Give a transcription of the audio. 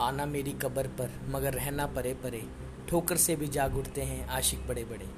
आना मेरी कब्र पर, मगर रहना परे परे ठोकर से भी जाग उठते हैं आशिक बड़े बड़े